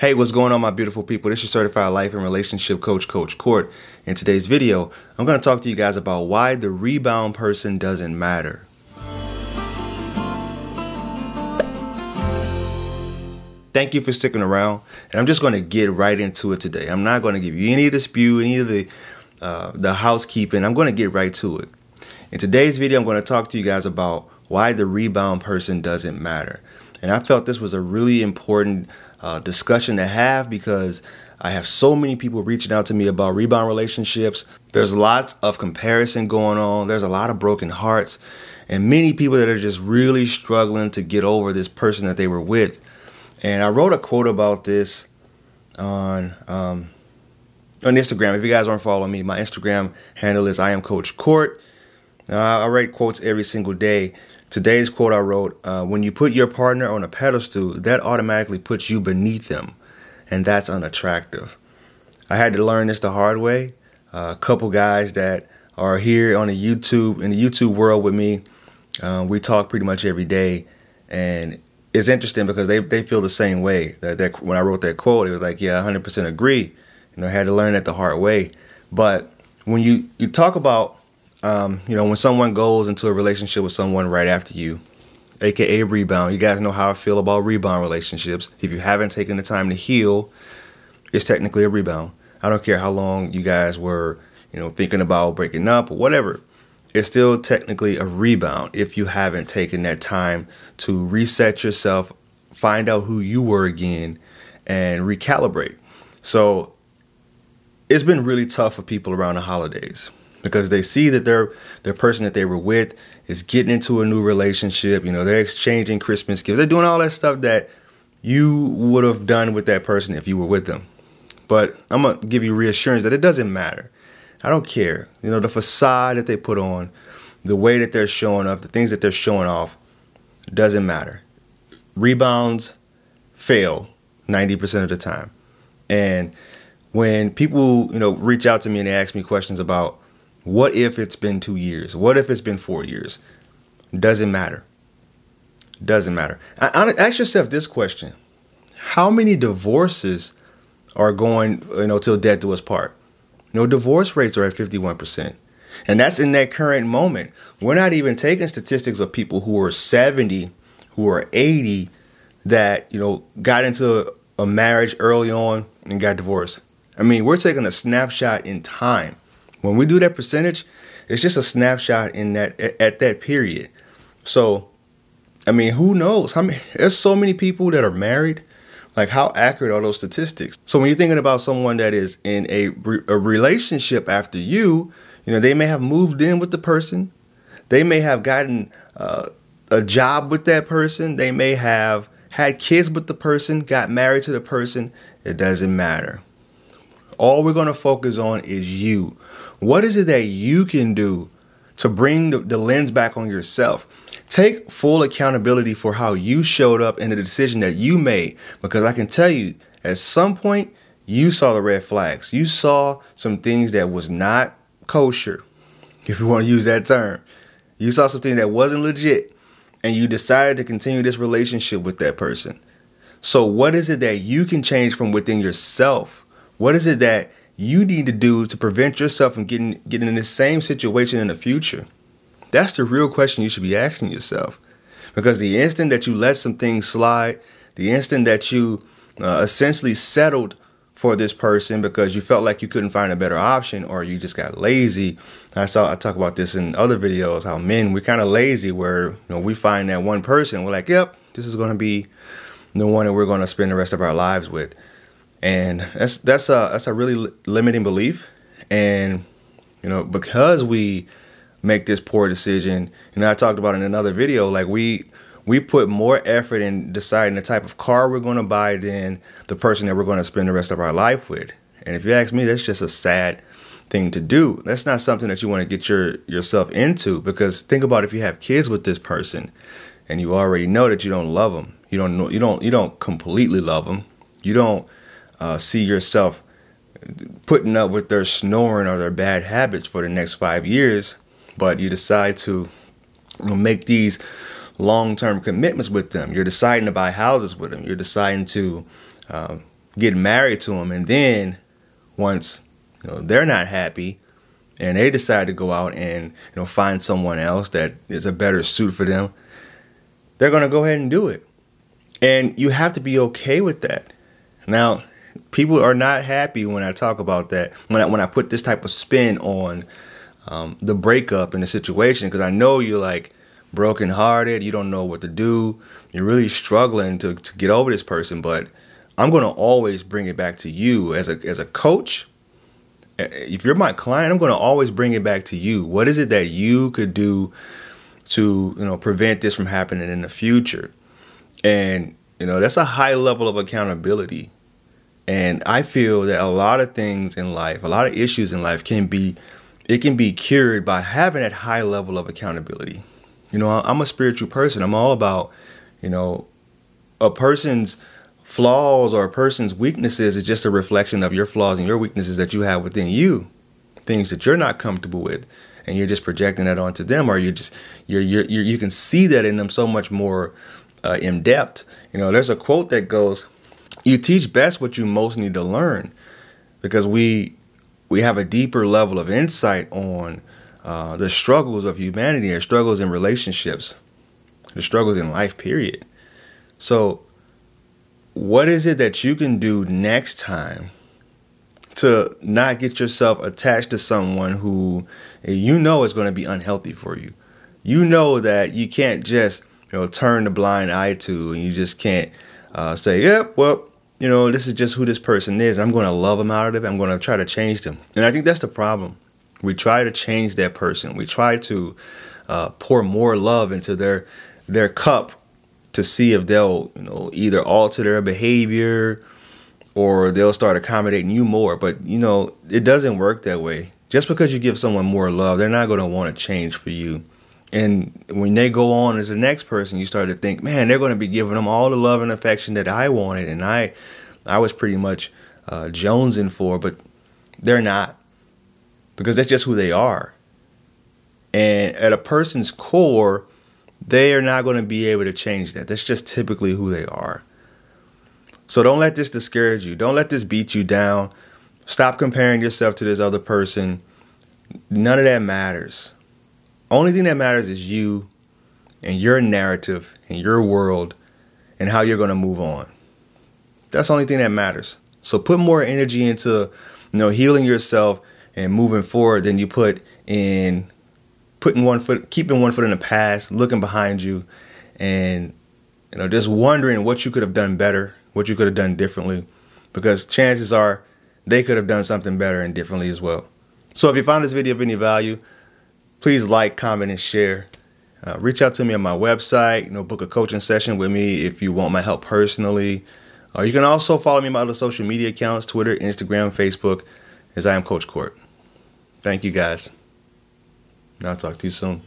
Hey, what's going on, my beautiful people? This is certified life and relationship coach, Coach Court. In today's video, I'm going to talk to you guys about why the rebound person doesn't matter. Thank you for sticking around, and I'm just going to get right into it today. I'm not going to give you any of the spew, any of the uh, the housekeeping. I'm going to get right to it. In today's video, I'm going to talk to you guys about why the rebound person doesn't matter. And I felt this was a really important uh, discussion to have because I have so many people reaching out to me about rebound relationships. There's lots of comparison going on. There's a lot of broken hearts and many people that are just really struggling to get over this person that they were with. And I wrote a quote about this on um, on Instagram. If you guys aren't following me, my Instagram handle is I am Coach Court. Uh, I write quotes every single day. Today's quote I wrote uh, When you put your partner on a pedestal, that automatically puts you beneath them, and that's unattractive. I had to learn this the hard way. Uh, a couple guys that are here on the YouTube, in the YouTube world with me, uh, we talk pretty much every day, and it's interesting because they, they feel the same way. That, that when I wrote that quote, it was like, yeah, 100% agree. You know, I had to learn that the hard way. But when you, you talk about um, you know, when someone goes into a relationship with someone right after you, aka rebound, you guys know how I feel about rebound relationships. If you haven't taken the time to heal, it's technically a rebound. I don't care how long you guys were, you know, thinking about breaking up or whatever. It's still technically a rebound if you haven't taken that time to reset yourself, find out who you were again, and recalibrate. So it's been really tough for people around the holidays because they see that their their person that they were with is getting into a new relationship. You know, they're exchanging Christmas gifts. They're doing all that stuff that you would have done with that person if you were with them. But I'm gonna give you reassurance that it doesn't matter. I don't care. You know, the facade that they put on, the way that they're showing up, the things that they're showing off, doesn't matter. Rebounds fail 90% of the time. And when people, you know, reach out to me and they ask me questions about what if it's been two years? What if it's been four years? Doesn't matter. Doesn't matter. Ask yourself this question: How many divorces are going, you know, till death do us part? You know, divorce rates are at fifty-one percent, and that's in that current moment. We're not even taking statistics of people who are seventy, who are eighty, that you know got into a marriage early on and got divorced. I mean, we're taking a snapshot in time. When we do that percentage, it's just a snapshot in that at that period. So, I mean, who knows? How many? There's so many people that are married. Like, how accurate are those statistics? So, when you're thinking about someone that is in a a relationship after you, you know, they may have moved in with the person. They may have gotten uh, a job with that person. They may have had kids with the person, got married to the person. It doesn't matter. All we're going to focus on is you. What is it that you can do to bring the, the, lens back on yourself? Take full accountability for how you showed up in the decision that you made. Because I can tell you, at some point, you saw the red flags. You saw some things that was not kosher, if you want to use that term. You saw something that wasn't legit, and you decided to continue this relationship with that person. So, what is it that you can change from within yourself? What is it that you need to do to prevent yourself from getting getting in the same situation in the future? That's the real question you should be asking yourself. Because the instant that you let some things slide, the instant that you uh, essentially settled for this person because you felt like you couldn't find a better option or you just got lazy. I saw I talk about this in other videos how men we're kind of lazy where you know we find that one person we're like, "Yep, this is going to be the one that we're going to spend the rest of our lives with." And that's that's a that's a really limiting belief. And you know because we make this poor decision you know i talked about in another video like we we put more effort in deciding the type of car we're going to buy than the person that we're going to spend the rest of our life with. And if you ask me that's just a sad thing to do. That's not something that you want to get your yourself into because think about if you have kids with this person and you already know that you don't love them you don't know you don't you don't completely love them you don't uh, see yourself putting up with their snoring or their bad habits for the next five years, but you decide to make these long term commitments with them. You're deciding to buy houses with them. You're deciding to um, get married to them, and then once you know they're not happy, and they decide to go out and you know find someone else that is a better suit for them, they're gonna go ahead and do it, and you have to be okay with that. Now, people are not happy when I talk about that when I when I put this type of spin on um, the breakup and the situation because I know you're like brokenhearted, you don't know what to do, you're really struggling to, to get over this person, but I'm going to always bring it back to you as a as a coach. If you're my client, I'm going to always bring it back to you. What is it that you could do to, you know, prevent this from happening in the future? And, you know, that's a high level of accountability. And I feel that a lot of things in life, a lot of issues in life can be it can be cured by having that high level of accountability. You know, I'm a spiritual person. I'm all about, you know, a person's flaws or a person's weaknesses is just a reflection of your flaws and your weaknesses that you have within you, things that you're not comfortable with, and you're just projecting that onto them, or you just you're, you're, you're you can see that in them so much more uh, in depth. You know, there's a quote that goes, "You teach best what you most need to learn," because we we have a deeper level of insight on uh, the struggles of humanity or struggles in relationships, the struggles in life, period. So, what is it that you can do next time to not get yourself attached to someone who you know is going to be unhealthy for you? You know that you can't just you know turn the blind eye to, and you just can't uh, say, "Yep, well, you know, this is just who this person is. I'm going to love them out of it. I'm going to try to change them." And I think that's the problem. We try to change that person. We try to uh, pour more love into their their cup to see if they'll you know either alter their behavior or they'll start accommodating you more. But you know it doesn't work that way. Just because you give someone more love, they're not going to want to change for you. And when they go on as the next person, you start to think, man, they're going to be giving them all the love and affection that I wanted, and I, I was pretty much uh, jonesing for, but they're not because that's just who they are. And at a person's core, they are not going to be able to change that. That's just typically who they are. So don't let this discourage you. Don't let this beat you down. Stop comparing yourself to this other person. None of that matters. Only thing that matters is you and your narrative and your world and how you're going to move on. That's the only thing that matters. So put more energy into, you know, healing yourself and moving forward than you put in putting one foot, keeping one foot in the past, looking behind you, and you know just wondering what you could have done better, what you could have done differently, because chances are they could have done something better and differently as well. So if you found this video of any value, please like, comment, and share. Uh, reach out to me on my website. You know, book a coaching session with me if you want my help personally. Uh, you can also follow me on my other social media accounts: Twitter, Instagram, Facebook, as I am Coach Court. Thank you guys. And I'll talk to you soon.